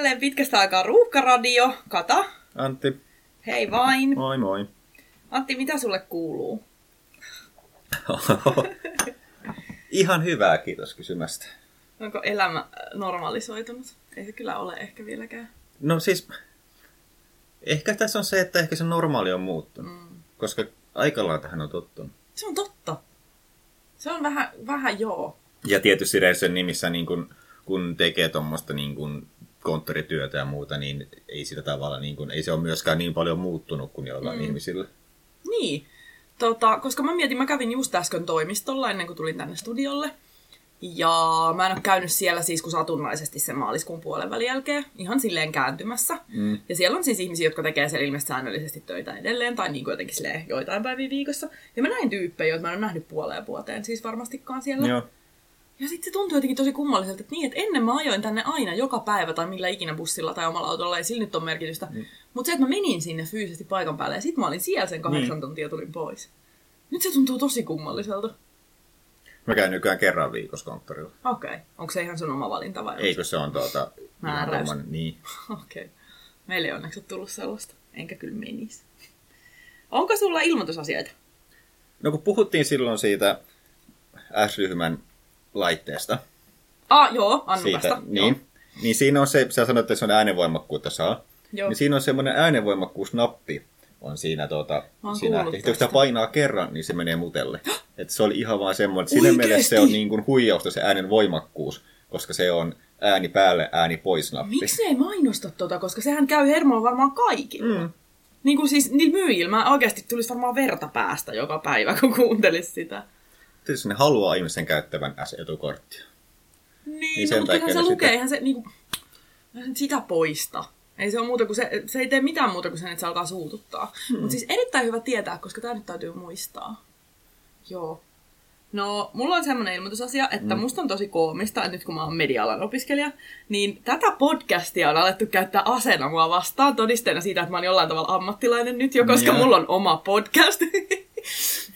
jälleen pitkästä aikaa Ruuhkaradio. Kata. Antti, Hei vain. moi moi. Antti, mitä sulle kuuluu? Ihan hyvää, kiitos kysymästä. Onko elämä normalisoitunut? Ei se kyllä ole ehkä vieläkään. No siis, ehkä tässä on se, että ehkä se normaali on muuttunut. Mm. Koska aikallaan tähän on tottunut. Se on totta. Se on vähän, vähän joo. Ja tietysti sen nimissä, niin kun, kun tekee tuommoista niin kun konttorityötä ja muuta, niin ei sillä tavalla, niin kun, ei se ole myöskään niin paljon muuttunut kuin jollain mm. ihmisillä. Niin. Tota, koska mä mietin, mä kävin just äsken toimistolla ennen kuin tulin tänne studiolle. Ja mä en ole käynyt siellä siis kuin satunnaisesti sen maaliskuun puolen välin jälkeen, ihan silleen kääntymässä. Mm. Ja siellä on siis ihmisiä, jotka tekee siellä ilmeisesti säännöllisesti töitä edelleen, tai niin kuin jotenkin silleen joitain päiviä viikossa. Ja mä näin tyyppejä, joita mä en ole nähnyt puoleen vuoteen siis varmastikaan siellä. Joo. Ja sitten se tuntui jotenkin tosi kummalliselta, että niin, että ennen mä ajoin tänne aina joka päivä tai millä ikinä bussilla tai omalla autolla, ei sillä nyt ole merkitystä. Mm. Mutta se, että mä menin sinne fyysisesti paikan päälle ja sitten mä olin siellä sen kahdeksan Niin. tuntia tulin pois. Nyt se tuntuu tosi kummalliselta. Mä käyn nykyään kerran viikossa konttorilla. Okei. Okay. Onko se ihan sun oma valinta vai? Eikö se on tuota... Määräys. oman- Niin. Okei. Okay. Meillä ei onneksi ole tullut sellaista. Enkä kyllä menisi. Onko sulla ilmoitusasioita? No kun puhuttiin silloin siitä S-ryhmän laitteesta, Ah, joo, Annukasta. siitä, niin, niin siinä on se, sä sanoit, että se on äänenvoimakkuutta saa, Joo. niin siinä on semmoinen äänenvoimakkuusnappi on siinä, tuota, siinä että jos sitä painaa kerran, niin se menee mutelle. että se oli ihan vaan semmoinen, että Oikeesti? mielessä se on niin kuin huijausta se äänen voimakkuus, koska se on ääni päälle, ääni pois nappi. Miksi ei mainosta tota, koska sehän käy hermoon varmaan kaikilla. Mm. Niin kuin siis niillä myyjillä, mä oikeasti tulisi varmaan verta päästä joka päivä, kun kuuntelisi sitä. Tietysti ne haluaa ihmisen käyttävän S-etukorttia. Niin, Niin niin no, mutta kyllähän se lukee, sitä- eihän se niinku, eihän sitä poista. Ei se ole muuta kuin se, se ei tee mitään muuta kuin sen, että se alkaa suututtaa. Hmm. Mutta siis erittäin hyvä tietää, koska tämä nyt täytyy muistaa. Joo. No, mulla on semmoinen ilmoitusasia, että mm. musta on tosi koomista, että nyt kun mä oon media-alan opiskelija, niin tätä podcastia on alettu käyttää asena mua vastaan todisteena siitä, että mä oon jollain tavalla ammattilainen nyt jo, koska Joo. mulla on oma podcast.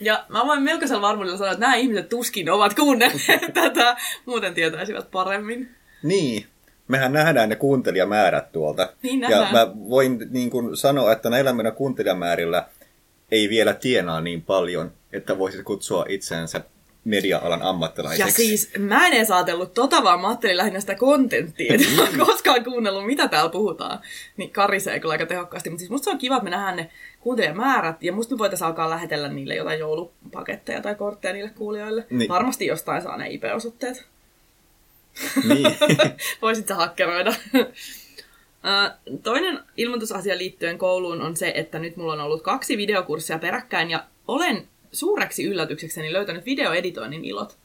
ja mä voin melkoisella varmuudella sanoa, että nämä ihmiset tuskin ovat kuunnelleet tätä, muuten tietäisivät paremmin. Niin. Mehän nähdään ne kuuntelijamäärät tuolta. Niin ja nähdään. mä voin niin kuin sanoa, että näillä meidän kuuntelijamäärillä ei vielä tienaa niin paljon, että voisit kutsua itseänsä media-alan ammattilaiseksi. Ja siis mä en edes ajatellut tota, vaan mä ajattelin lähinnä sitä kontenttia, että mä oon koskaan kuunnellut, mitä täällä puhutaan. Niin karisee kyllä aika tehokkaasti. Mutta siis musta se on kiva, että me nähdään ne kuuntelijamäärät, ja musta me voitaisiin alkaa lähetellä niille jotain joulupaketteja tai kortteja niille kuulijoille. Niin. Varmasti jostain saa ne IP-osoitteet. Niin. Voisit sä hakkeroida. Toinen ilmoitusasia liittyen kouluun on se, että nyt mulla on ollut kaksi videokurssia peräkkäin, ja olen suureksi yllätyksekseni löytänyt videoeditoinnin ilot.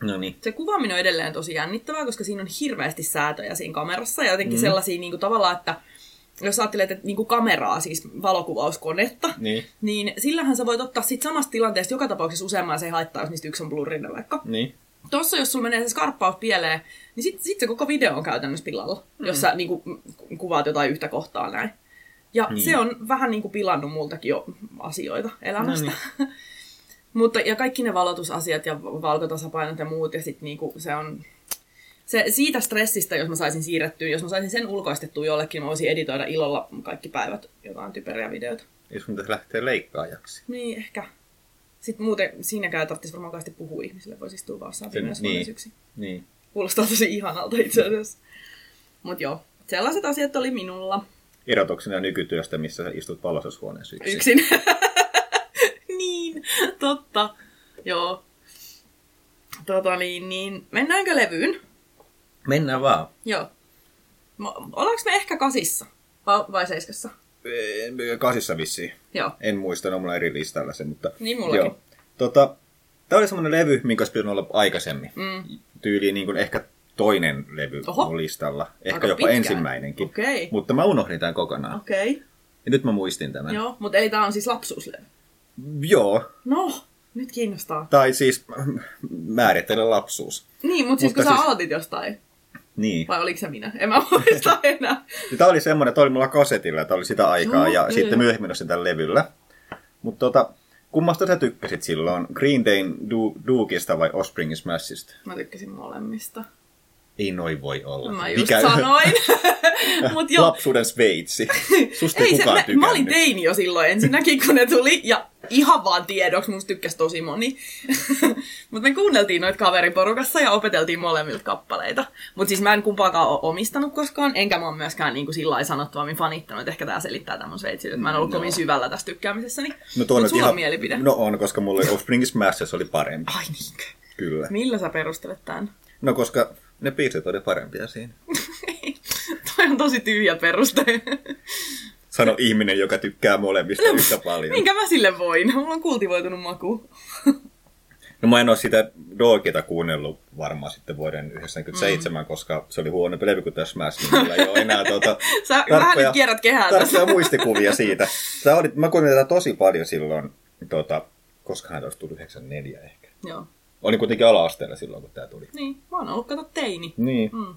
no niin. Se kuvaaminen on edelleen tosi jännittävää, koska siinä on hirveästi säätöjä siinä kamerassa ja jotenkin mm. sellaisia niin kuin, tavallaan, että jos ajattelet, että niin kuin kameraa, siis valokuvauskonetta, Niin. niin sillähän sä voit ottaa sit samasta tilanteesta joka tapauksessa useamman, se ei haittaa, jos niistä yksi on blurrina vaikka. Niin. Tossa, jos sulla menee se skarppaus pieleen, niin sit, sit se koko video on käytännössä pillalla, mm. jos sä niin kuin, kuvaat jotain yhtä kohtaa näin. Ja Niin. niin. se on vähän niin kuin pilannut multakin jo asioita elämästä. No Mutta, ja kaikki ne valotusasiat ja valkotasapainot ja muut, ja sitten niinku se on... Se, siitä stressistä, jos mä saisin siirrettyä, jos mä saisin sen ulkoistettua jollekin, niin mä voisin editoida ilolla kaikki päivät jotain typeriä videoita. Ei sun pitäisi lähteä leikkaajaksi. Niin, ehkä. Sitten muuten siinäkään tarvitsisi varmaan kauheasti puhua ihmisille, voisi istua vaan saa niin. yksin. Niin. Kuulostaa tosi ihanalta itse asiassa. Mut joo, sellaiset asiat oli minulla. Erotuksena nykytyöstä, missä sä istut palostushuoneessa yksin. Yksin. totta. Joo. Tota niin, niin, mennäänkö levyyn? Mennään vaan. Joo. Ollaanko me ehkä kasissa? Va- vai seiskassa? Kasissa vissiin. Joo. En muista, ne on mulla eri listalla se, mutta... Niin mullakin. Tota, tämä oli semmoinen levy, minkä olisi pitänyt olla aikaisemmin. Mm. Tyyliin niin kuin ehkä toinen levy Oho. mun listalla. Ehkä Aika jopa pitkään. ensimmäinenkin. Okei. Mutta mä unohdin tämän kokonaan. Okei. Okay. Ja nyt mä muistin tämän. Joo, mutta ei tää on siis lapsuuslevy. Joo. No, nyt kiinnostaa. Tai siis määrittele lapsuus. Niin, mutta siis Mutta kun sä siis- aloitit jostain, Niin. vai oliko se minä? En mä muista enää. Tämä oli semmoinen, että oli mulla kasetilla, että oli sitä aikaa, Joo, ja joo, sitten joo. myöhemmin ostin tämän levyllä. Mutta tota, kummasta sä tykkäsit silloin? Green Dayn du- Dukeista vai Offspring Smashista? Mä tykkäsin molemmista. Ei noin voi olla. Mä just Mikä... sanoin. Mut jo. Lapsuuden Sveitsi. Susta ei, ei kukaan se, mä, mä olin teini jo silloin ensinnäkin, kun ne tuli. Ja ihan vaan tiedoksi, musta tykkäsi tosi moni. Mutta me kuunneltiin noita kaveriporukassa ja opeteltiin molemmilta kappaleita. Mutta siis mä en kumpaakaan ole omistanut koskaan, enkä mä oon myöskään niin sillä lailla sanottuammin fanittanut. Ehkä tää selittää tämän mun sveitsin, että mä en ollut no. kovin syvällä tässä tykkäämisessäni. No tuo sulla ihan... mielipide. No on, koska mulle Offspring Smash oli parempi. Ai niinkö? Kyllä. Millä sä perustelet tämän? No koska ne biisit oli parempia siinä. Toi on tosi tyhjä peruste. Sano ihminen, joka tykkää molemmista no, yhtä paljon. Minkä mä sille voin? Mulla on kultivoitunut maku. No mä en ole sitä Dogita kuunnellut varmaan sitten vuoden 1997, mm. koska se oli huono levy kuin tässä Smash, niin ei ole enää tuota, Sä tarkkoja, vähän nyt kierrät kehää tarkkoja muistikuvia siitä. Tämä oli, mä kuuntelin tätä tosi paljon silloin, tuota, koska hän olisi tullut 94 ehkä. Joo. Olin kuitenkin ala-asteella silloin, kun tämä tuli. Niin, mä oon ollut kato teini. Niin. Mm.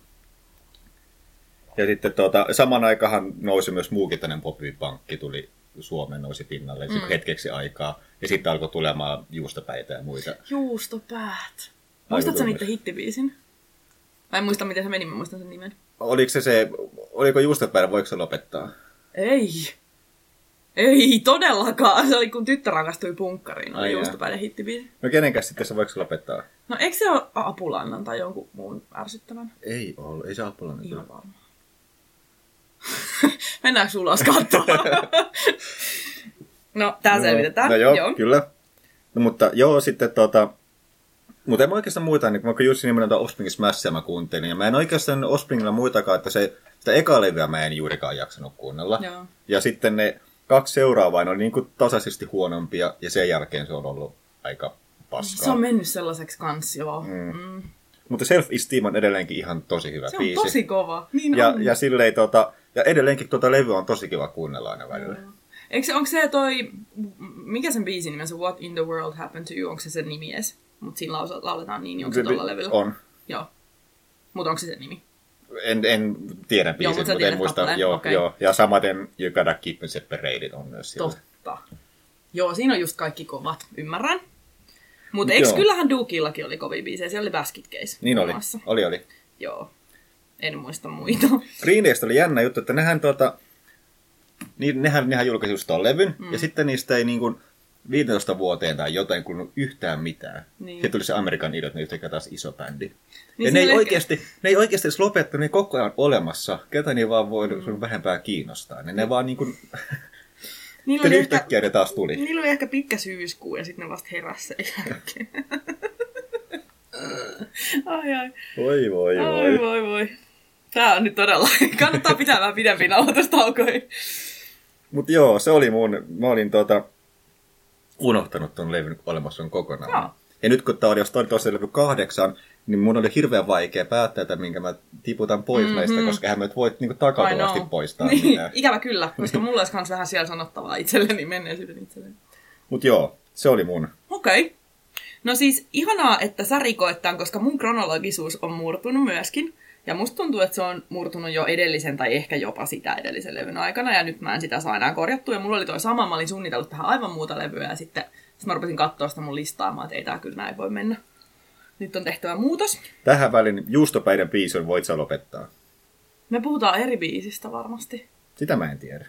Ja sitten tuota, saman aikaan nousi myös muukin tämmöinen popipankki, tuli Suomeen nousi pinnalle mm. hetkeksi aikaa. Ja sitten alkoi tulemaan juustopäitä ja muita. Juustopäät. Muistatko niiden hittibiisin? Mä en muista, miten se meni, mä muistan sen nimen. Oliko se se, oliko juustopäivä, voiko se lopettaa? Ei. Ei todellakaan. Se oli kun tyttö rakastui punkkariin, oli juustopäiden hittibiisi. No kenenkäs sitten se voiko lopettaa? No eikö se ole Apulannan tai jonkun muun ärsyttävän? Ei ole, ei se Apulannan. Ihan varmaan. Mennäänkö ulos katsomaan? no, tää no, selvitetään. No joo, joo, kyllä. No, mutta joo, sitten tota... Mutta en mä oikeastaan muita, niin vaikka Jussi nimenomaan Offspring Smashia mä kuuntelin, ja mä en oikeastaan Offspringilla muitakaan, että se, sitä eka levyä mä en juurikaan jaksanut kuunnella. Joo. Ja sitten ne kaksi seuraavaa, oli niin kuin tasaisesti huonompia, ja sen jälkeen se on ollut aika paskaa. Se on mennyt sellaiseksi kans, joo. Mm. Mm. Mutta Self-Esteem on edelleenkin ihan tosi hyvä se biisi. Se on tosi kova. Niin ja, on. ja silleen tota, ja edelleenkin tuota levyä on tosi kiva kuunnella aina välillä. Mm. Eikö se, onko se toi, mikä sen biisin nimensä, What in the World Happened to You, onko se sen nimi edes? Mutta siinä lauletaan niin, niin onko se, se tuolla levyllä? On. Joo. Mutta onko se sen nimi? En, en tiedä biisin, mutta, mutta en muista. Joo, okay. joo. Ja samaten You Gotta Keep Me Separated on myös siellä. Totta. Joo, siinä on just kaikki kovat, ymmärrän. Mutta eikö kyllähän Dukillakin oli kovia biisejä, siellä oli Basket Case. Niin oli, oli, oli. Joo. En muista muita. Green oli jännä juttu, että nehän, tuota, niin, nehän, nehän julkaisi just tuon levyn, mm. ja sitten niistä ei niin kuin 15 vuoteen tai jotain kuulunut yhtään mitään. Niin. Sitten tuli se Amerikan Idol, ne yhtäkkiä taas iso bändi. Niin ja ne ei, ehkä... oikeasti, ne ei oikeasti edes lopettanut, ne koko ajan olemassa. Ketä niin vaan voi mm. vähempää kiinnostaa. Ne, ne vaan niin kuin... Niillä oli yhtäkkiä ehkä, ne taas tuli. Niillä oli ehkä pitkä syyskuu ja sitten ne vasta heräsi sen jälkeen. ai ai. Voi voi voi. Ai voi voi. Tää on nyt todella, kannattaa pitää vähän pidempi nauhoitustaukoja. Mut joo, se oli mun, mä olin tota, unohtanut ton levyn olemassa kokonaan. Joo. Ja nyt kun tää oli, jos toi tosiaan levy kahdeksan, niin mun oli hirveän vaikea päättää, että minkä mä tiputan pois mm-hmm. näistä, koska hän nyt voit niinku takatuvasti poistaa niin, mitään. Ikävä kyllä, koska mulla olisi kans vähän siellä sanottavaa itselleni, menneisyyden itselleni. Mut joo, se oli mun. Okei. Okay. No siis ihanaa, että sä rikoit tämän, koska mun kronologisuus on murtunut myöskin. Ja musta tuntuu, että se on murtunut jo edellisen tai ehkä jopa sitä edellisen levyn aikana, ja nyt mä en sitä saa enää korjattua. Ja mulla oli toi sama, mä olin suunnitellut tähän aivan muuta levyä, ja sitten, sitten mä rupesin katsoa sitä mun listaamaan, että ei tää kyllä näin voi mennä. Nyt on tehtävä muutos. Tähän välin juustopäiden biisin voit sä lopettaa. Me puhutaan eri biisistä varmasti. Sitä mä en tiedä.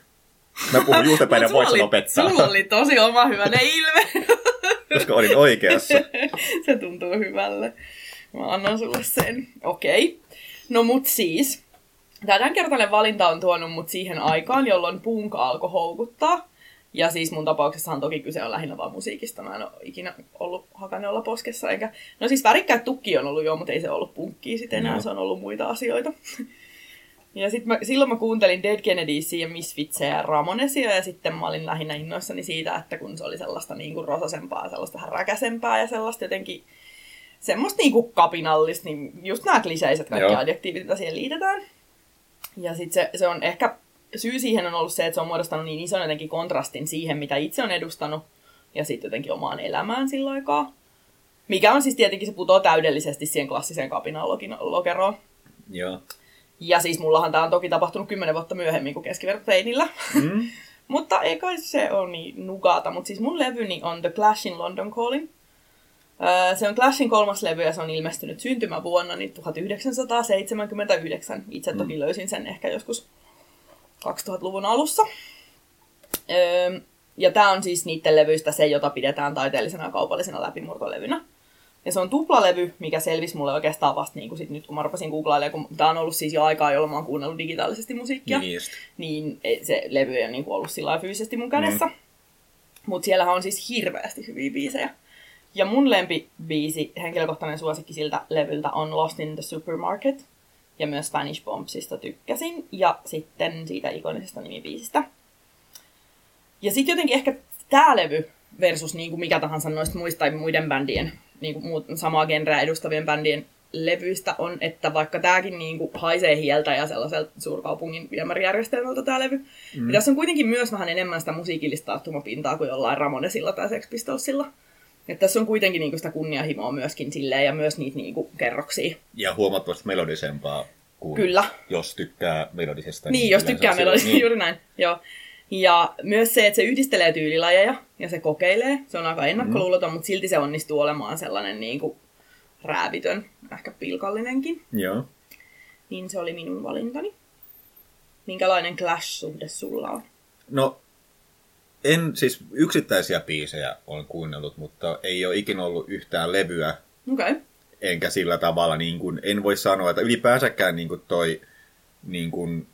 Mä puhun juustopäiden voit sä lopettaa. Sulla oli tosi oma hyvä ilme. Koska olin oikeassa. se tuntuu hyvälle. Mä annan sulle sen. Okei. Okay. No mut siis, tämä tämänkertainen valinta on tuonut mut siihen aikaan, jolloin punk alkoi houkuttaa. Ja siis mun tapauksessahan toki kyse on lähinnä vaan musiikista. Mä en ole ikinä ollut hakanneolla poskessa. Eikä... No siis värikkäät tukki on ollut jo, mutta ei se ollut punkkia sitten enää. No. Se on ollut muita asioita. Ja sit mä, silloin mä kuuntelin Dead Kennedysia ja Misfitseja ja Ramonesia ja sitten mä olin lähinnä innoissani siitä, että kun se oli sellaista niin kuin rosasempaa, sellaista vähän räkäsempää ja sellaista jotenkin semmoista niinku kapinallista, niin just nämä kliseiset kaikki Joo. adjektiivit, mitä siihen liitetään. Ja sitten se, se on ehkä, syy siihen on ollut se, että se on muodostanut niin ison jotenkin kontrastin siihen, mitä itse on edustanut, ja sitten jotenkin omaan elämään sillä aikaa. Mikä on siis tietenkin, se putoo täydellisesti siihen klassiseen kapinan lokeroon. Joo. Ja siis mullahan tämä on toki tapahtunut kymmenen vuotta myöhemmin kuin keskivertoteinillä. Mm. mutta ei kai se ole niin nugata. Mutta siis mun levyni on The Clash in London Calling. Se on Clashin kolmas levy ja se on ilmestynyt syntymävuonna niin 1979. Itse toki löysin sen ehkä joskus 2000-luvun alussa. Ja tämä on siis niiden levyistä se, jota pidetään taiteellisena ja kaupallisena läpimurtolevynä. Ja se on tuplalevy, mikä selvisi mulle oikeastaan vasta niin kuin sit nyt, kun mä rupesin googlailemaan, kun tämä on ollut siis jo aikaa, jolloin mä oon kuunnellut digitaalisesti musiikkia. Niin, just. niin se levy ei ole niin kuin ollut sillä fyysisesti mun kädessä. Mm. Mutta siellähän on siis hirveästi hyviä biisejä. Ja mun lempibiisi, henkilökohtainen suosikki siltä levyltä on Lost in the Supermarket. Ja myös Spanish Bombsista tykkäsin. Ja sitten siitä ikonisesta nimibiisistä. Ja sitten jotenkin ehkä tämä levy versus niin kuin mikä tahansa noista muista tai muiden bändien, niin kuin muut, samaa genreä edustavien bändien levyistä on, että vaikka tämäkin niin kuin haisee hieltä ja sellaiselta suurkaupungin viemärijärjestelmältä tämä levy, mm. niin tässä on kuitenkin myös vähän enemmän sitä musiikillista tarttumapintaa kuin jollain Ramonesilla tai Sex Pistolsilla. Että tässä on kuitenkin niinku sitä kunnianhimoa myöskin silleen, ja myös niitä niinku kerroksia. Ja huomattavasti melodisempaa kuin Kyllä. jos tykkää melodisesta. Niin, niin jos tykkää melodisesta, niin. juuri näin. Joo. Ja myös se, että se yhdistelee tyylilajeja ja se kokeilee. Se on aika ennakkoluuloton, mm. mutta silti se onnistuu olemaan sellainen niin kuin räävitön, ehkä pilkallinenkin. Joo. Niin se oli minun valintani. Minkälainen Clash-suhde sulla on? No, en siis yksittäisiä biisejä olen kuunnellut, mutta ei ole ikinä ollut yhtään levyä. Okei. Okay. Enkä sillä tavalla, niin kuin, en voi sanoa, että ylipäänsäkään niin kuin toi niin kuin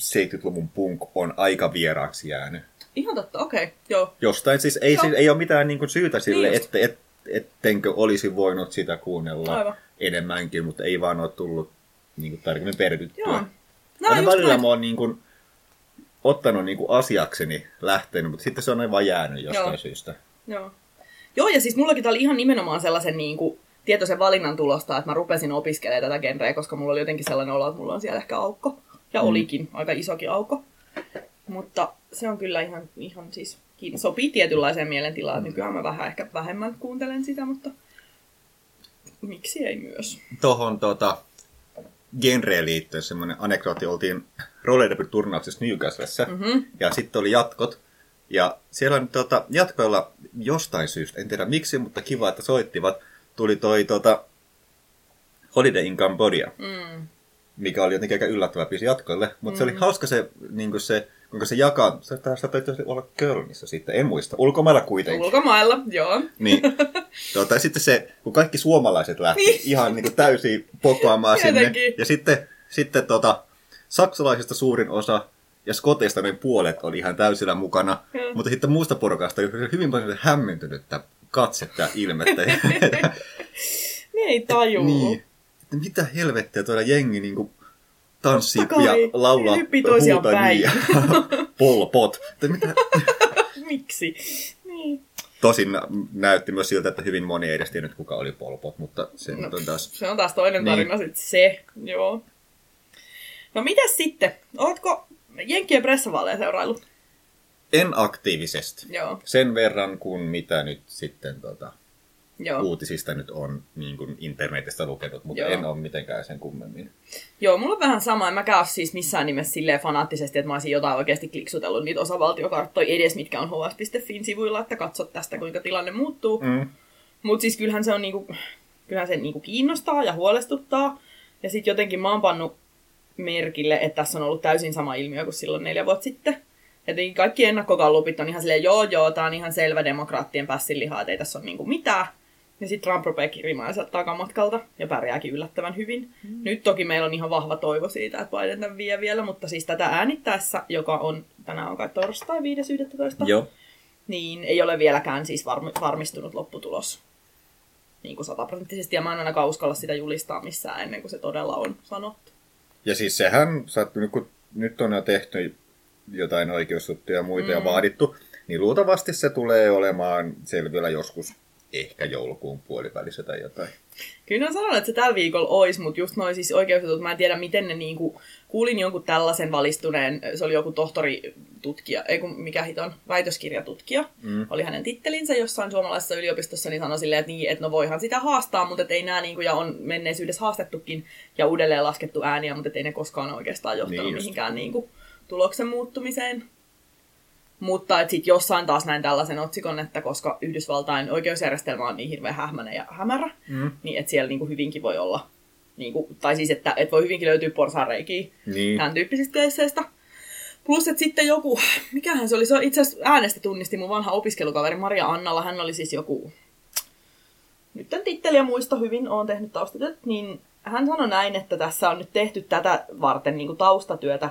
70-luvun punk on aika vieraaksi jäänyt. Ihan totta, okei, okay. joo. Jostain siis ei, siis, ei ole mitään niin kuin syytä sille, niin että et, ettenkö olisi voinut sitä kuunnella Aivan. enemmänkin, mutta ei vaan ole tullut niin kuin, tarkemmin perehdyttyä. Joo. No, välillä näin. mä oon niin kuin, ottanut niin kuin asiakseni lähtenyt, mutta sitten se on vain jäänyt jostain Joo. syystä. Joo. Joo, ja siis mullakin tämä oli ihan nimenomaan sellaisen niin kuin, tietoisen valinnan tulosta, että mä rupesin opiskelemaan tätä genreä, koska mulla oli jotenkin sellainen olo, että mulla on siellä ehkä aukko. Ja mm. olikin aika isokin aukko. Mutta se on kyllä ihan, ihan siis, sopii tietynlaiseen mielentilaan. Mm. Nykyään mä vähän ehkä vähemmän kuuntelen sitä, mutta miksi ei myös. Tuohon tota, genreen liittyen semmoinen anekdootti. Oltiin rollerderby-turnauksessa Newcastlessa mm-hmm. ja sitten oli jatkot. Ja siellä on tota, jatkoilla jostain syystä, en tiedä miksi, mutta kiva, että soittivat, tuli toi tota, Holiday in Cambodia. Mm mikä oli jotenkin aika yllättävä biisi jatkoille. Mutta mm. se oli mm. hauska se, niin se kuinka se jakaa, se taisi olla Kölnissä sitten, en muista, ulkomailla kuitenkin. Ulkomailla, joo. Niin. Tuota, ja sitten se, kun kaikki suomalaiset lähti niin. ihan niin kuin täysin pokoamaan sinne. Ja sitten, sitten tota, saksalaisista suurin osa ja Skoteista noin puolet oli ihan täysillä mukana, mm. mutta sitten muusta porukasta oli hyvin paljon hämmentynyttä katsetta ja ilmettä. niin ei tajuu. Niin että mitä helvettiä tuolla jengi niin kuin tanssii ja laulaa huutaa niin ja polpot. mitä? Miksi? Niin. Tosin näytti myös siltä, että hyvin moni ei edes tiennyt, kuka oli polpot, mutta se no, on taas... Se on taas toinen niin. tarina sitten se, joo. No mitäs sitten? Oletko Jenkkien pressavaaleja seuraillut? En aktiivisesti. Joo. Sen verran kuin mitä nyt sitten tota, Joo. uutisista nyt on niin kuin internetistä lukenut, mutta Joo. en ole mitenkään sen kummemmin. Joo, mulla on vähän sama. En mäkään ole siis missään nimessä silleen fanaattisesti, että mä olisin jotain oikeasti kliksutellut niitä osavaltiokarttoja edes, mitkä on hs.fin sivuilla, että katsot tästä, kuinka tilanne muuttuu. Mm. Mutta siis kyllähän se on niinku, kyllähän se niinku kiinnostaa ja huolestuttaa. Ja sitten jotenkin mä oon pannut merkille, että tässä on ollut täysin sama ilmiö kuin silloin neljä vuotta sitten. Että kaikki ennakkokallupit on ihan silleen, joo joo, tää on ihan selvä demokraattien pässinlihaa, että ei tässä ole niinku mitään. Ja sitten Trump rupeaa kirimaan sieltä takamatkalta ja pärjääkin yllättävän hyvin. Mm. Nyt toki meillä on ihan vahva toivo siitä, että Biden tämän vie vielä, mutta siis tätä äänittäessä, joka on tänään on kai torstai 5.11. Joo. Niin ei ole vieläkään siis varmi, varmistunut lopputulos niin kuin sataprosenttisesti, ja mä en ainakaan uskalla sitä julistaa missään ennen kuin se todella on sanottu. Ja siis sehän, kun nyt on jo tehty jotain oikeusjuttuja ja muita mm. ja vaadittu, niin luultavasti se tulee olemaan selvillä joskus ehkä joulukuun puolivälissä tai jotain. Kyllä on sanonut, että se tällä viikolla olisi, mutta just noin siis oikeusjutut, mä en tiedä miten ne niinku, kuulin jonkun tällaisen valistuneen, se oli joku tohtoritutkija, ei kun mikä hiton, väitöskirjatutkija, mm. oli hänen tittelinsä jossain suomalaisessa yliopistossa, niin sanoi silleen, että, niin, että no voihan sitä haastaa, mutta ei nämä, niinku, ja on menneisyydessä haastettukin ja uudelleen laskettu ääniä, mutta ei ne koskaan oikeastaan johtanut niin mihinkään niinku, tuloksen muuttumiseen. Mutta sitten jossain taas näin tällaisen otsikon, että koska Yhdysvaltain oikeusjärjestelmä on niin hirveän hähmäinen ja hämärä, mm. niin että siellä niinku hyvinkin voi olla, niinku, tai siis että et voi hyvinkin löytyä porsareikiä niin. tämän tyyppisistä keisseistä. Plus, että sitten joku, mikähän se oli, se itse asiassa äänestä tunnisti mun vanha opiskelukaveri Maria Annalla, hän oli siis joku, nyt en titteliä muista hyvin, oon tehnyt taustatyöt, niin hän sanoi näin, että tässä on nyt tehty tätä varten niin kuin taustatyötä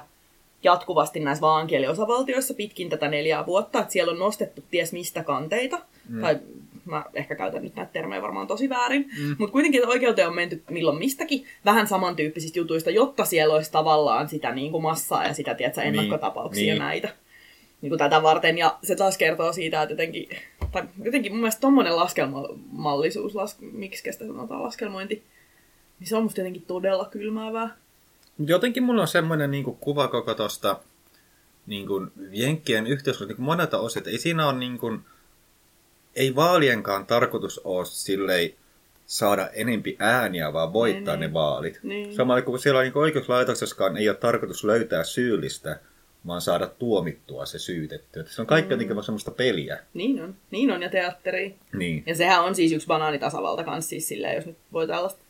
jatkuvasti näissä vaankieliosavaltioissa pitkin tätä neljää vuotta, että siellä on nostettu ties mistä kanteita, mm. tai mä ehkä käytän nyt näitä termejä varmaan tosi väärin, mm. mutta kuitenkin oikeuteen on menty milloin mistäkin vähän samantyyppisistä jutuista, jotta siellä olisi tavallaan sitä niin kuin massaa ja sitä tiedätkö, niin, ennakkotapauksia niin, niin. näitä niin kuin tätä varten. Ja se taas kertoo siitä, että jotenkin, tai jotenkin mun mielestä tommonen laskelmallisuus, las, miksi sitä sanotaan laskelmointi, niin se on musta jotenkin todella kylmäävää. Jotenkin mulla on semmoinen niin kuva koko tosta niin kuin Jenkkien yhteiskunta niin monelta osin, että ei siinä ole niin kuin, ei vaalienkaan tarkoitus ole silleen saada enempi ääniä, vaan voittaa niin, ne vaalit. Niin. Samalla kuin siellä niin oikeuslaitoksessakaan ei ole tarkoitus löytää syyllistä, vaan saada tuomittua se syytetty. Että se on kaikki mm. jotenkin semmoista peliä. Niin on, niin on ja teatteri. Niin. Ja sehän on siis yksi banaanitasavalta kanssa siis silleen, jos nyt voi tällaista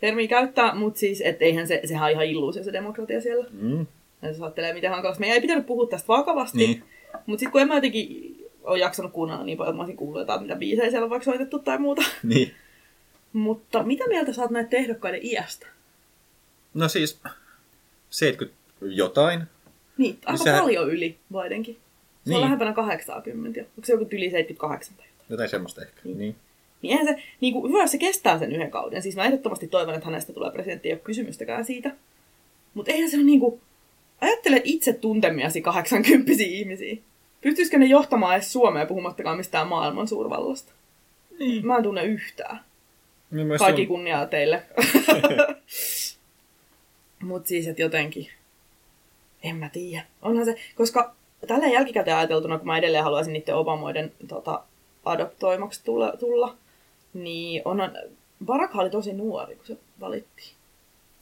termiä käyttää, mutta siis, että eihän se, sehän on ihan illuusio se demokratia siellä. Mm. Ja se ajattelee miten hankalasta. Meidän ei pitänyt puhua tästä vakavasti, niin. mutta sitten kun en mä jotenkin ole jaksanut kuunnella niin paljon, että mä olisin kuullut jotain, mitä biisejä siellä on vaikka soitettu tai muuta. Niin. mutta mitä mieltä saat näitä ehdokkaiden iästä? No siis 70 jotain. Niin, aika Sä... paljon yli vaidenkin. Se niin. on lähempänä 80. Onko se joku yli 78 tai jotain? Jotain semmoista ehkä. Niin. niin. Niin eihän se, niin kuin, hyvä, se kestää sen yhden kauden. Siis mä ehdottomasti toivon, että hänestä tulee presidentti, ei ole kysymystäkään siitä. Mutta eihän se ole niin kuin, ajattele itse tuntemiasi 80 ihmisiä. Pystyisikö ne johtamaan edes Suomea puhumattakaan mistään maailman suurvallasta? Niin. Mä en tunne yhtään. Niin Kaikki sun... kunniaa teille. Mutta siis, että jotenkin, en mä tiedä. Onhan se, koska tällä jälkikäteen ajateltuna, kun mä edelleen haluaisin niiden Obamoiden tota, adoptoimaksi tulla, tulla niin onhan, Barack oli tosi nuori, kun se valittiin.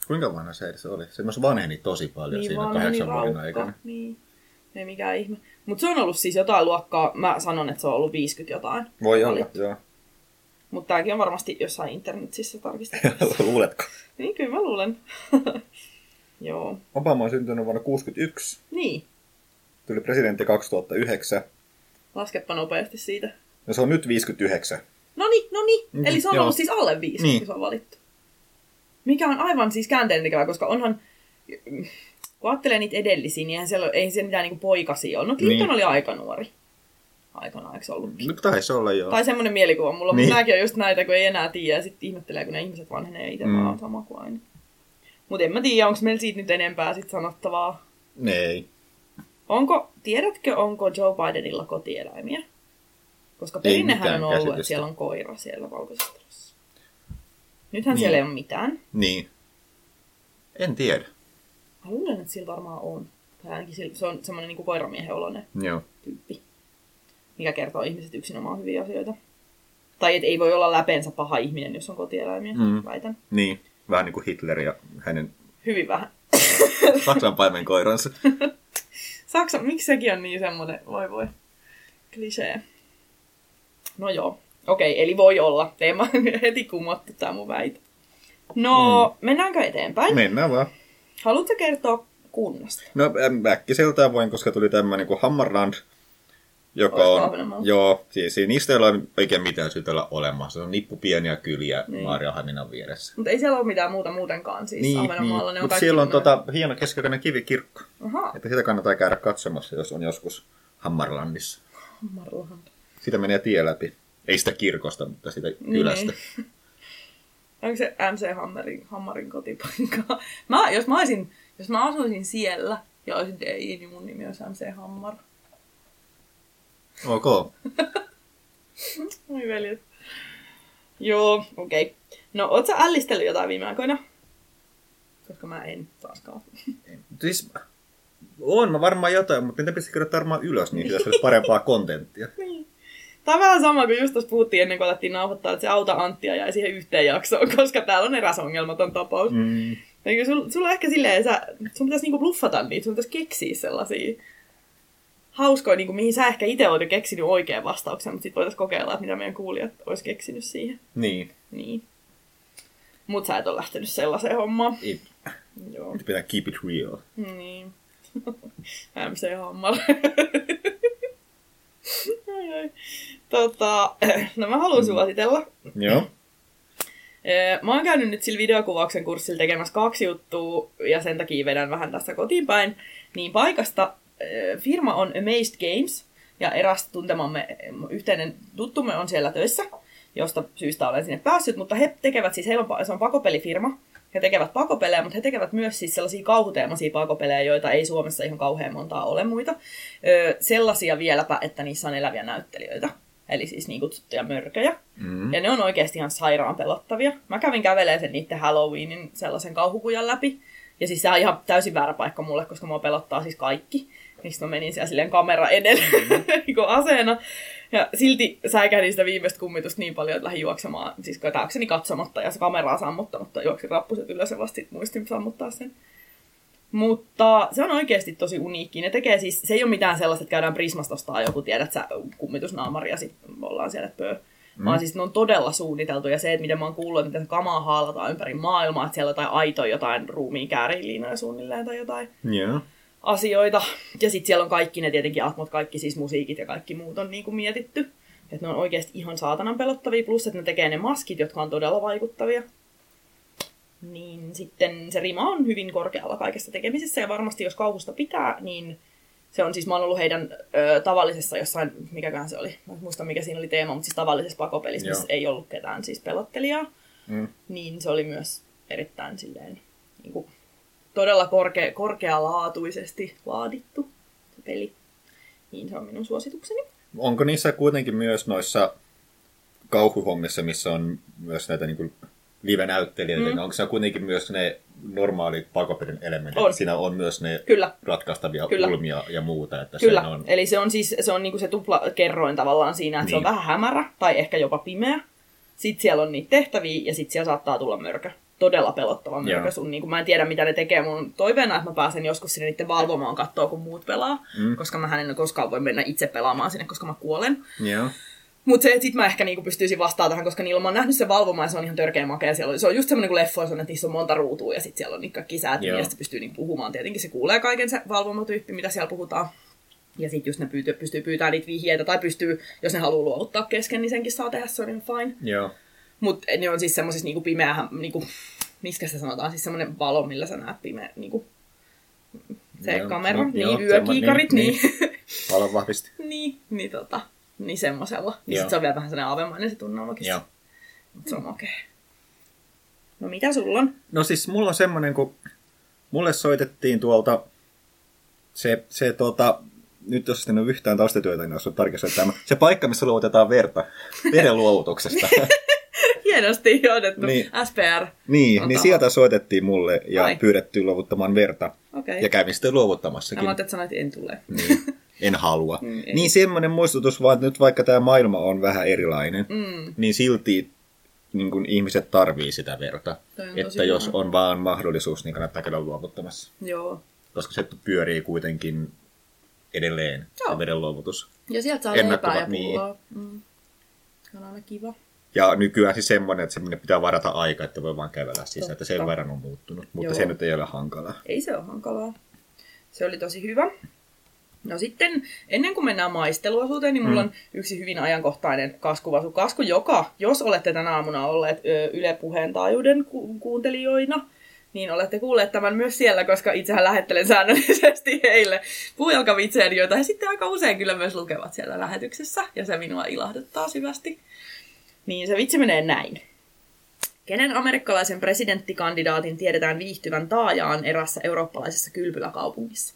Kuinka vanha se edes oli? Se myös vanheni tosi paljon niin, siinä kahdeksan vuoden aikana. Niin, ei mikään ihme. Mutta se on ollut siis jotain luokkaa, mä sanon, että se on ollut 50 jotain. Voi olla, joo. Mutta tämäkin on varmasti jossain internetissä tarkistettu. Luuletko? niin, kyllä mä luulen. joo. Obama on syntynyt vuonna 61. Niin. Tuli presidentti 2009. Lasketpa nopeasti siitä. No se on nyt 59. No niin, no niin. Mm, Eli se on joo. ollut siis alle 50, niin. kun se on valittu. Mikä on aivan siis käänteen tekevä, koska onhan, kun ajattelee niitä edellisiä, niin eihän siellä, ei siellä mitään niinku poikasia ole. No Clinton niin. oli aika nuori. Aikana, eikö se ollutkin? No taisi olla, joo. Tai semmoinen mielikuva mulla, niin. mutta nämäkin on just näitä, kun ei enää tiedä, ja sitten ihmettelee, kun ne ihmiset vanhenee itse mm. vaan sama kuin aina. Mutta en mä tiedä, onko meillä siitä nyt enempää sit sanottavaa. Ei. Onko, tiedätkö, onko Joe Bidenilla kotieläimiä? Koska perinnehän on ollut, että siellä on koira siellä valkoisessa Nythän niin. siellä ei ole mitään. Niin. En tiedä. Mä luulen, että sillä varmaan on. Tai ainakin sillä, se on semmoinen niin koiramiehen oloinen Joo. tyyppi. Mikä kertoo ihmiset yksinomaan hyviä asioita. Tai et ei voi olla läpeensä paha ihminen, jos on kotieläimiä, mm. väitän. Niin, vähän niin kuin Hitler ja hänen... Hyvin vähän. Saksan paimenkoiransa. Saksa, miksi sekin on niin semmoinen, voi voi, klisee. No joo, okei, okay, eli voi olla. Teema heti kumottu tämä mun väite. No, mm. mennäänkö eteenpäin? Mennään vaan. Haluatko kertoa kunnasta? No äkkiseltään voin, koska tuli tämmöinen kuin Hammarland, joka on, joo, siis niistä ei ole oikein mitään syytä olla olemassa. Se on nippu pieniä kyliä niin. Maariahaminan vieressä. Mutta ei siellä ole mitään muuta muutenkaan siis niin, Ahvenanmaalla. Niin. Mutta siellä on tota, hieno keskiaikainen kivikirkko. Aha. Että sitä kannattaa käydä katsomassa, jos on joskus Hammarlandissa. Hammarland. Sitä menee tie läpi. Ei sitä kirkosta, mutta sitä kylästä. Niin. Onko se MC Hammarin, Hammarin kotipaikka? Mä, jos, mä olisin, jos mä asuisin siellä ja olisin DJ, niin mun nimi olisi MC Hammar. Ok. Oi veljet. Joo, okei. Okay. No, oot sä ällistellyt jotain viime aikoina? Koska mä en taaskaan. Siis, on mä varmaan jotain, mutta niitä pitäisi kirjoittaa varmaan ylös, niin pitäisi olisi parempaa kontenttia. Tämä on vähän sama kuin just tuossa puhuttiin ennen kuin alettiin nauhoittaa, että se auta Anttia jäi siihen yhteen jaksoon, koska täällä on eräs ongelmaton tapaus. Mm. Sul, sulla on ehkä silleen, sä, sun pitäisi niinku bluffata niitä, sun pitäisi keksiä sellaisia hauskoja, niin kuin, mihin sä ehkä itse olet jo keksinyt oikean vastauksen, mutta sitten voitaisiin kokeilla, että mitä meidän kuulijat olisi keksinyt siihen. Niin. Niin. Mutta sä et ole lähtenyt sellaiseen hommaan. Ei, Joo. pitää keep it real. Niin. MC Hammar. ai, ai. Tota, no mä haluan suositella. Joo. Ö, Mä oon käynyt nyt sillä videokuvauksen kurssilla tekemässä kaksi juttua ja sen takia vedän vähän tässä kotiin päin. Niin paikasta firma on Amazed Games ja eräs tuntemamme yhteinen tuttumme on siellä töissä, josta syystä olen sinne päässyt, mutta he tekevät siis, heillä on, se on pakopelifirma, he tekevät pakopelejä, mutta he tekevät myös siis sellaisia kauhuteemaisia pakopelejä, joita ei Suomessa ihan kauhean montaa ole muita. Ö, sellaisia vieläpä, että niissä on eläviä näyttelijöitä. Eli siis niin kutsuttuja mörköjä. Mm. Ja ne on oikeasti ihan sairaan pelottavia. Mä kävin kävelemään sen niiden Halloweenin sellaisen kauhukujan läpi. Ja siis se on ihan täysin väärä paikka mulle, koska mua pelottaa siis kaikki. Mistä mä menin siellä silleen kamera edellä niin aseena. Ja silti säikähdin sitä viimeistä kummitusta niin paljon, että lähdin juoksemaan, siis taakseni katsomatta ja se kameraa sammuttamatta. Juoksin rappuset ylös ja vasta muistin sammuttaa sen. Mutta se on oikeasti tosi uniikki. Ne tekee siis, se ei ole mitään sellaista, että käydään Prismasta ostaa joku, tiedät sä, kummitusnaamari ja sitten ollaan siellä pöö. Mm. Vaan siis ne on todella suunniteltu ja se, että miten mä oon kuullut, että miten kamaa haalataan ympäri maailmaa, että siellä on jotain aitoja, jotain ruumiin kääriinliinoja suunnilleen tai jotain Joo. Asioita. Ja sitten siellä on kaikki ne tietenkin atmot, kaikki siis musiikit ja kaikki muut on niin kuin mietitty. Että ne on oikeasti ihan saatanan pelottavia, plus että ne tekee ne maskit, jotka on todella vaikuttavia. Niin sitten se rima on hyvin korkealla kaikessa tekemisessä ja varmasti jos kauhusta pitää, niin se on siis, mä oon ollut heidän ö, tavallisessa jossain, mikäkään se oli, mä en muista mikä siinä oli teema, mutta siis tavallisessa pakopelissä, missä ei ollut ketään siis pelottelijaa, Mm. niin se oli myös erittäin silleen niin kuin, todella korkea, korkealaatuisesti laadittu se peli. Niin se on minun suositukseni. Onko niissä kuitenkin myös noissa kauhuhommissa, missä on myös näitä niin kuin live-näyttelijöitä, mm. niin onko se kuitenkin myös ne normaalit pakopelin elementit? On. Siinä on myös ne Kyllä, ratkaistavia Kyllä. ulmia ja muuta. Että Kyllä, on, eli se on siis se, on niinku se tupla kerroin tavallaan siinä, että niin. se on Niin. vähän hämärä tai ehkä jopa pimeä. Sitten siellä on niitä tehtäviä ja sitten siellä saattaa tulla mörkö. Todella pelottava mörkö Joo. sun. Niin mä en tiedä, mitä ne tekee. Mun toiveena, että mä pääsen joskus sinne niiden valvomaan katsoa, kun muut pelaa. Mm. Koska mä en koskaan voi mennä itse pelaamaan sinne, koska mä kuolen. Joo. Mutta se, että sit mä ehkä niinku pystyisin vastaamaan tähän, koska niillä mä oon nähnyt se valvomaan ja se on ihan törkeä makea. Siellä on, se on just semmoinen kuin leffoissa on, että niissä on monta ruutua ja sitten siellä on niitä kaikki säätimiä ja sitten pystyy niinku puhumaan. Tietenkin se kuulee kaiken se valvomatyyppi, mitä siellä puhutaan. Ja sitten just ne pyytyy, pystyy pyytämään niitä vihjeitä tai pystyy, jos ne haluaa luovuttaa kesken, niin senkin saa tehdä, se on ihan fine. Joo. Mutta ne on siis semmoisessa niinku pimeähän, niinku, miskä se sanotaan, siis semmoinen valo, millä sä näet pimeä, niinku, se Joo, kamera, no, niin, joo, yökiikarit, semmo- niin, niin, Valon vahvisti. niin, niin, tota, niin semmosella. Niin Joo. sit se on vielä vähän sellainen aavemainen se tunnelmakin. Joo. Mut se on okei. No mitä sulla on? No siis mulla on semmoinen, kun mulle soitettiin tuolta se, se tota, nyt jos en ole yhtään taustatyötä, niin olisi tarkistaa tämä. Se paikka, missä luovutetaan verta veren luovutuksesta. Hienosti johdettu. Niin. SPR. niin, On niin taho. sieltä soitettiin mulle ja Ai. pyydettiin luovuttamaan verta. Okei. Ja kävin sitten Mä luovuttamassakin. ajattelin, että sanoit, että en tule. Niin, en halua. Mm, ei. niin semmoinen muistutus vaan, että nyt vaikka tämä maailma on vähän erilainen, Mm. niin silti niin kun ihmiset tarvii sitä verta. Että jos hyvä. on vaan mahdollisuus, niin kannattaa käydä luovuttamassa. Joo. Koska se pyörii kuitenkin edelleen, Joo. se veden luovutus. Ja sieltä saa leipää ja niin. pulloa. Mm. Se on aina kiva. Ja nykyään siis semmoinen, että semmoinen pitää varata aika, että voi vaan kävellä sisään, että sen verran on muuttunut. Mutta Joo. se nyt ei ole hankalaa. Ei se ole hankalaa. Se oli tosi hyvä. No sitten, ennen kuin mennään maisteluosuuteen, niin mulla Mm. on yksi hyvin ajankohtainen kaskuvasu. Kasku, joka, jos olette tänä aamuna olleet Yle Puheen taajuuden ku- kuuntelijoina, niin olette kuulleet tämän myös siellä, koska itsehän lähettelen säännöllisesti heille puujalkavitsejä, joita he sitten aika usein kyllä myös lukevat siellä lähetyksessä, ja se minua ilahduttaa syvästi. Niin se vitsi menee näin. Kenen amerikkalaisen presidenttikandidaatin tiedetään viihtyvän taajaan erässä eurooppalaisessa kylpyläkaupungissa?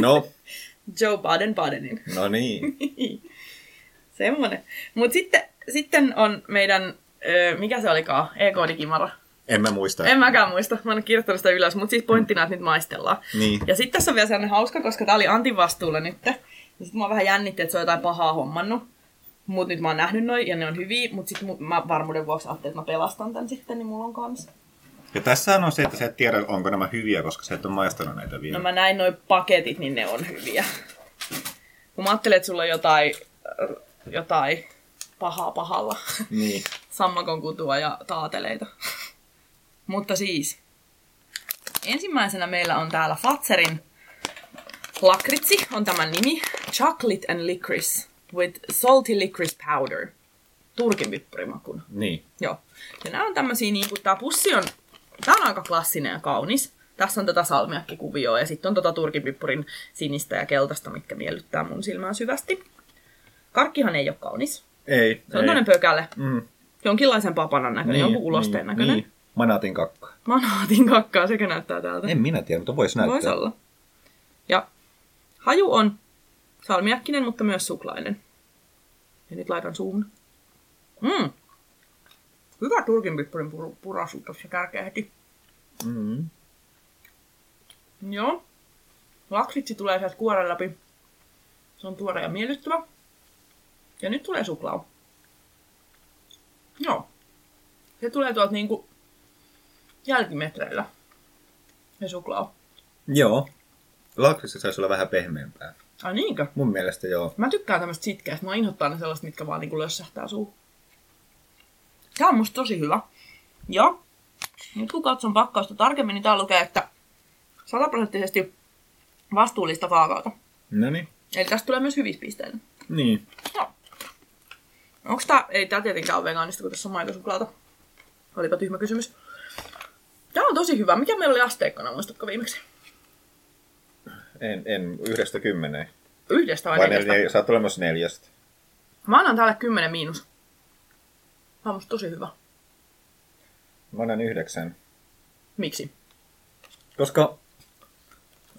No, Joe Biden-Bidenin. no niin. Semmonen. Mutta sitten, sitten on meidän, ö, mikä se olikaan, E-koodikimara. En mä muista. En mäkään muista, mä en kirjoittanut sitä ylös, mutta siis pointtina, että nyt maistellaan. Niin. Ja sitten tässä on vielä sellainen hauska, koska tää oli Antin vastuulla nyt. Ja sitten mä vähän jännitti, että se on jotain pahaa hommannut. Mut nyt mä oon nähnyt noin ja ne on hyviä, mutta sitten mä varmuuden vuoksi ajattelin, että mä pelastan tän sitten, niin mulla on kans. Ja tässä on se, että sä et tiedä, onko nämä hyviä, koska sä et ole maistanut näitä vielä. No mä näin noin paketit, niin ne on hyviä. Kun mä ajattelin, että sulla on jotain, jotain pahaa pahalla. Niin. Sammakon kutua ja taateleita. Mutta siis, ensimmäisenä meillä on täällä Fatserin lakritsi, on tämän nimi. Chocolate and licorice with salty licorice powder. Turkin pippurimakun. Niin. Joo. Ja nämä on tämmösiä, niin kuin tää pussi on, tää on aika klassinen ja kaunis. Tässä on tätä salmiakkikuvioa ja sitten on tota turkipippurin sinistä ja keltaista, mitkä miellyttää mun silmää syvästi. Karkkihan ei ole kaunis. Ei. Se on ei. toinen pökäle. Mm. Jonkinlaisen papanan näköinen, niin, jonkun ulosteen niin, näköinen. Niin. Manaatin kakka. Manaatin kakkaa, sekä näyttää täältä. En minä tiedä, mutta voisi näyttää. Voisi olla. Ja haju on salmiakkinen, mutta myös suklainen. Ja nyt laitan suuhun. Mm. Hyvä turkinpippurin pur- purasu tuossa kärkeä heti. Mm. Joo. Laksitsi tulee sieltä kuoren läpi. Se on tuore ja miellyttävä. Ja nyt tulee suklaa. Joo. Se tulee tuolta niinku jälkimetreillä. Se suklaa. Joo. Lakrissa saisi olla vähän pehmeämpää. Ai niinkö? Mun mielestä joo. Mä tykkään tämmöistä sitkeästä. Mä inhottaa ne sellaiset, mitkä vaan niinku lössähtää suuhun. Tää on musta tosi hyvä. Ja nyt kun katson pakkausta tarkemmin, niin täällä lukee, että sataprosenttisesti vastuullista kaakaota. No niin. Eli tästä tulee myös hyvispisteitä. Niin. Joo. Onks tää, ei tää tietenkään ole vegaanista, kun tässä on maitosuklaata. Olipa tyhmä kysymys. Tää on tosi hyvä. Mikä meillä oli asteikkona, muistatko viimeksi? En, en yhdestä kymmeneen. Yhdestä vai, Vai neljästä? neljä, saat olemassa neljästä. Mä annan täälle 10 miinus. Tää on musta tosi hyvä. Mä annan yhdeksän. Miksi? Koska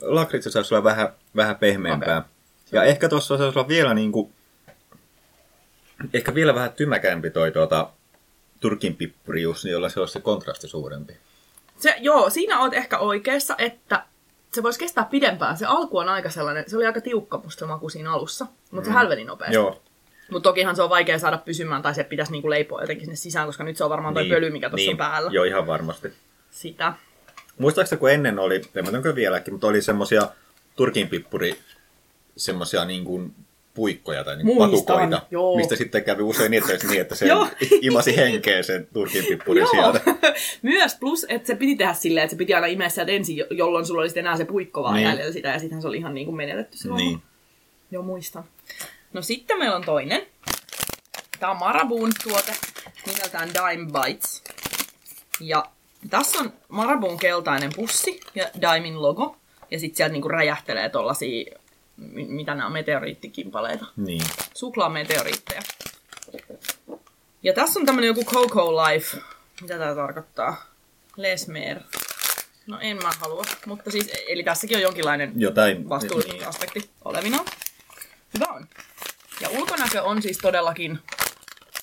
lakritsa saisi olla vähän, vähän pehmeämpää. Okei. Ja ehkä tuossa saisi olla vielä niinku... Ehkä vielä vähän tymäkämpi toi tuota, turkin pippurius, niin jolla se olisi se kontrasti suurempi. Se, joo, siinä oot ehkä oikeassa, että se voisi kestää pidempään. Se alku on aika sellainen, se oli aika tiukka musta se maku siinä alussa, mutta se hälveni nopeasti. Joo. Mutta tokihan se on vaikea saada pysymään, tai se pitäisi niinku leipoa jotenkin sinne sisään, koska nyt se on varmaan toi pöly, mikä tuossa niin. on päällä. Joo, ihan varmasti. Sitä. Muistaakseni kun ennen oli, en vieläkin, mutta oli semmosia turkin pippuri, semmosia niin kuin puikkoja tai niin patukoita, joo. mistä sitten kävi usein niin, että, niin, että se imasi henkeä sen turkin pippurin sieltä. myös plus, että se piti tehdä silleen, että se piti aina imeä sieltä ensin, jo- jolloin sulla oli sitten enää se puikko vaan Niin. jäljellä sitä, ja sittenhän se oli ihan niin kuin menetetty se. Niin. Joo, muistan. No sitten meillä on toinen. Tämä on Maraboon tuote nimeltään Dime Bites. Ja tässä on Maraboon keltainen pussi ja Dimein logo. Ja sitten sieltä niinku räjähtelee tollasia, mi- mitä nämä on, meteoriittikimpaleita. Niin. Suklaameteoriitteja. Ja tässä on tämmönen joku Coco Life. Mitä tää tarkoittaa? Lesmer. No en mä halua. Mutta siis, eli tässäkin on jonkinlainen Jotain. vastuullinen Niin. aspekti olevina. Hyvä on. Ja ulkonäkö on siis todellakin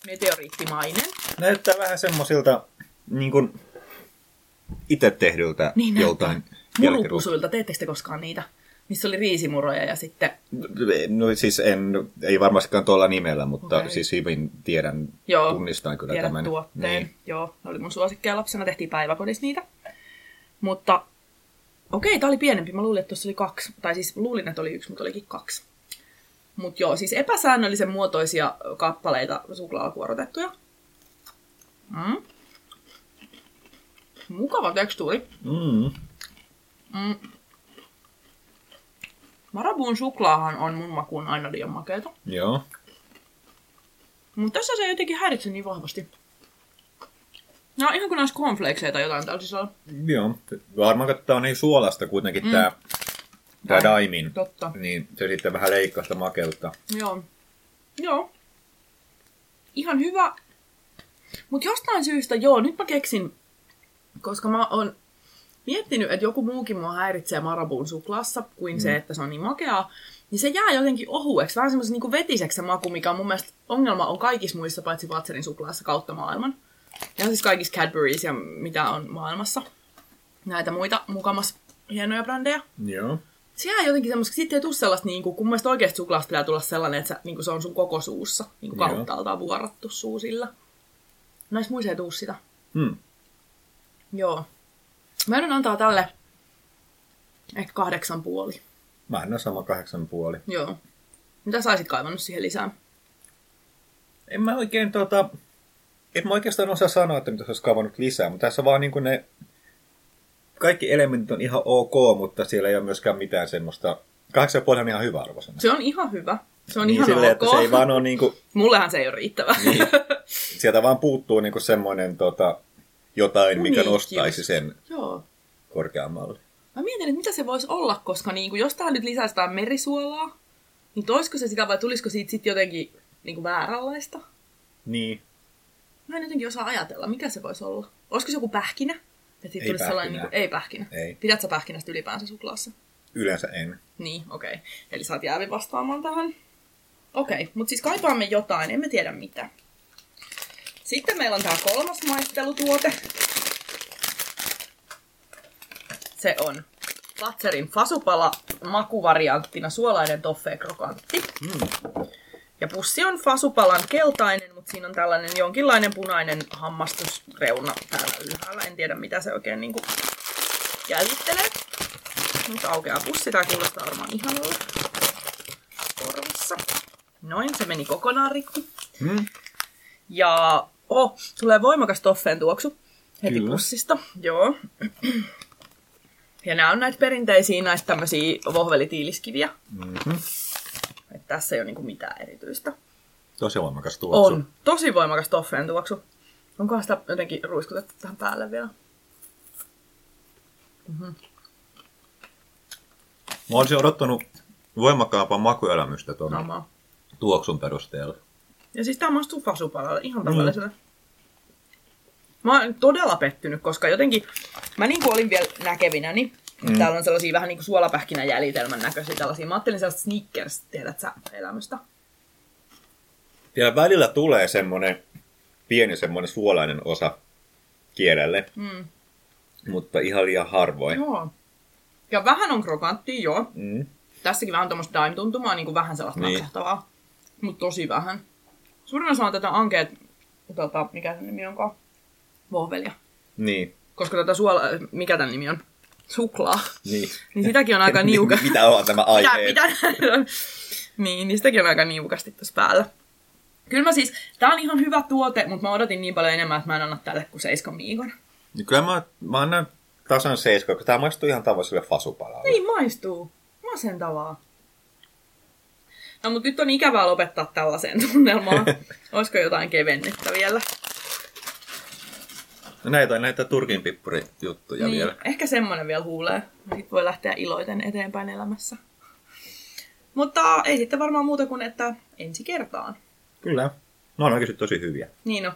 meteoriittimainen. Näyttää vähän semmosilta niin kuin itse tehdyltä Niin joltain. Murupusuilta, teettekö te koskaan niitä? Missä oli riisimuroja ja sitten... No siis en, ei varmastikaan tuolla nimellä, mutta Okei. siis hyvin tiedän, Joo, tunnistan kyllä tiedät tämän. tuotteen. Niin. Joo, ne oli mun suosikkeja lapsena, tehtiin päiväkodissa niitä. Mutta okei, tää oli pienempi. Mä luulin, että tuossa oli kaksi. Tai siis luulin, että oli yksi, mutta olikin kaksi. Mutta joo, siis epäsäännöllisen muotoisia kappaleita suklaalla kuorotettuja. Mm. Mukava tekstuuri. Mm. Mm. Marabuun suklaahan on mun makuun aina liian makeeta. Joo. Mutta tässä se ei jotenkin häiritse niin vahvasti. No ihan kuin näissä cornflakeseja tai jotain täällä sisällä. Joo. Varmaan että tää on niin suolasta kuitenkin mm. tää, tää Daim. daimin. Totta. Niin se sitten vähän leikkaa sitä makeutta. Joo. Joo. Ihan hyvä. Mutta jostain syystä, joo, nyt mä keksin, koska mä oon miettinyt, että joku muukin mua häiritsee Marabuun suklaassa kuin mm. se, että se on niin makeaa, niin se jää jotenkin ohueksi, vähän semmoisen niin vetiseksi se maku, mikä on mun mielestä ongelma on kaikissa muissa paitsi Watserin suklaassa kautta maailman. Ja siis kaikissa Cadburys ja mitä on maailmassa. Näitä muita mukamas hienoja brändejä. Joo. Se jää jotenkin semmoiseksi, sitten ei tule sellaista, niin kuin, kun mun mielestä oikeasti suklaasta pitää tulla sellainen, että se, niin kuin se on sun koko suussa, niin kuin kauttaaltaan vuorattu suu sillä. Näissä muissa ei tuu sitä. Hmm. Joo. Mä yritän antaa tälle ehkä kahdeksan puoli. Mä annan sama kahdeksan puoli. Joo. Mitä saisit kaivannut siihen lisää? En mä oikein tota... En mä oikeastaan osaa sanoa, että mitä olisi kaivannut lisää, mutta tässä vaan niin ne... Kaikki elementit on ihan ok, mutta siellä ei ole myöskään mitään semmoista... Kahdeksan puoli on ihan hyvä arvosana. Se on ihan hyvä. Se on niin ihan silleen, ok. että se ei vaan ole niinku... Mullehan se ei ole riittävä. Niin. Sieltä vaan puuttuu niinku semmoinen tota, jotain, No mikä niin, nostaisi sen Joo. korkeammalle. Mä mietin, että mitä se voisi olla, koska niin kuin, jos tää nyt lisäisi jotain merisuolaa, niin toisiko se sitä vai tulisiko siitä sitten jotenkin niin kuin vääränlaista? Niin. Mä en jotenkin osaa ajatella, mikä se voisi olla. Olisiko se joku pähkinä? Että siitä Ei tulisi sellainen, niin kuin, ei pähkinä. Ei. Pidät sä pähkinästä ylipäänsä suklaassa? Yleensä en. Niin, okei. Okay. Eli sä oot jäävi vastaamaan tähän. Okei, okay. mutta siis kaipaamme jotain, emme tiedä mitä. Sitten meillä on tää kolmas maistelutuote. Se on Fatserin fasupala makuvarianttina suolainen toffee krokantti. Mm. Ja pussi on fasupalan keltainen, mutta siinä on tällainen jonkinlainen punainen hammastusreuna täällä ylhäällä. En tiedä mitä se oikein niinku jäljittelee. Nyt aukeaa pussi, tää kuulostaa varmaan ihanalle korvissa. Noin, se meni kokonaan rikki. Mm. Ja oh, tulee voimakas toffeen tuoksu heti Kyllä. pussista. Joo. Ja nämä on näitä perinteisiä näitä tämmöisiä vohvelitiiliskiviä. Mm-hmm. Et tässä ei ole niinku mitään erityistä. Tosi voimakas tuoksu. On. Tosi voimakas toffeen tuoksu. Onkohan sitä jotenkin ruiskutettu tähän päälle vielä? Mä olisin odottanut voimakkaampaa makuelämystä tuon Sama. tuoksun perusteella. Ja siis tää maistuu fasupalalle ihan tavalliselle. Mä oon todella pettynyt, koska jotenkin mä niinku olin vielä näkevinäni. Mm. Täällä on sellaisia vähän niinku suolapähkinäjäljitelmän näköisiä tällaisia. Mä ajattelin sellaista sneakers, tiedät sä, elämystä. Ja välillä tulee semmonen pieni semmonen suolainen osa kielelle, Mm. mutta ihan liian harvoin. Joo. Ja vähän on krokanttia, joo. Mm. Tässäkin vähän tuommoista dime-tuntumaa, niin kuin vähän sellaista Niin. napsahtavaa. Mutta tosi vähän. Suurin osa on tätä ankeet, tota, mikä sen nimi onkaan? Vohvelia. Niin. Koska tätä suola, mikä tämän nimi on? Suklaa. niin. Niin sitäkin on aika niuka. Mitä on tämä Mitä, aihe? mitä näin on? Niin, niin sitäkin on aika niukasti tässä päällä. Kyllä mä siis, tää on ihan hyvä tuote, mutta mä odotin niin paljon enemmän, että mä en anna tälle kuin seiskan miikon. Niin Kyllä mä, mä annan tasan seiska, koska tämä maistuu ihan tavalliselle fasupalalle. Niin maistuu. Masentavaa. No mutta nyt on ikävää lopettaa tällaiseen tunnelmaan. Olisiko jotain kevennettä vielä? No näitä on näitä Turkin pippurijuttuja niin, vielä. ehkä semmonen vielä huulee. Sitten voi lähteä iloiten eteenpäin elämässä. Mutta ei sitten varmaan muuta kuin, että ensi kertaan. Kyllä. No on oikeasti tosi hyviä. Niin no,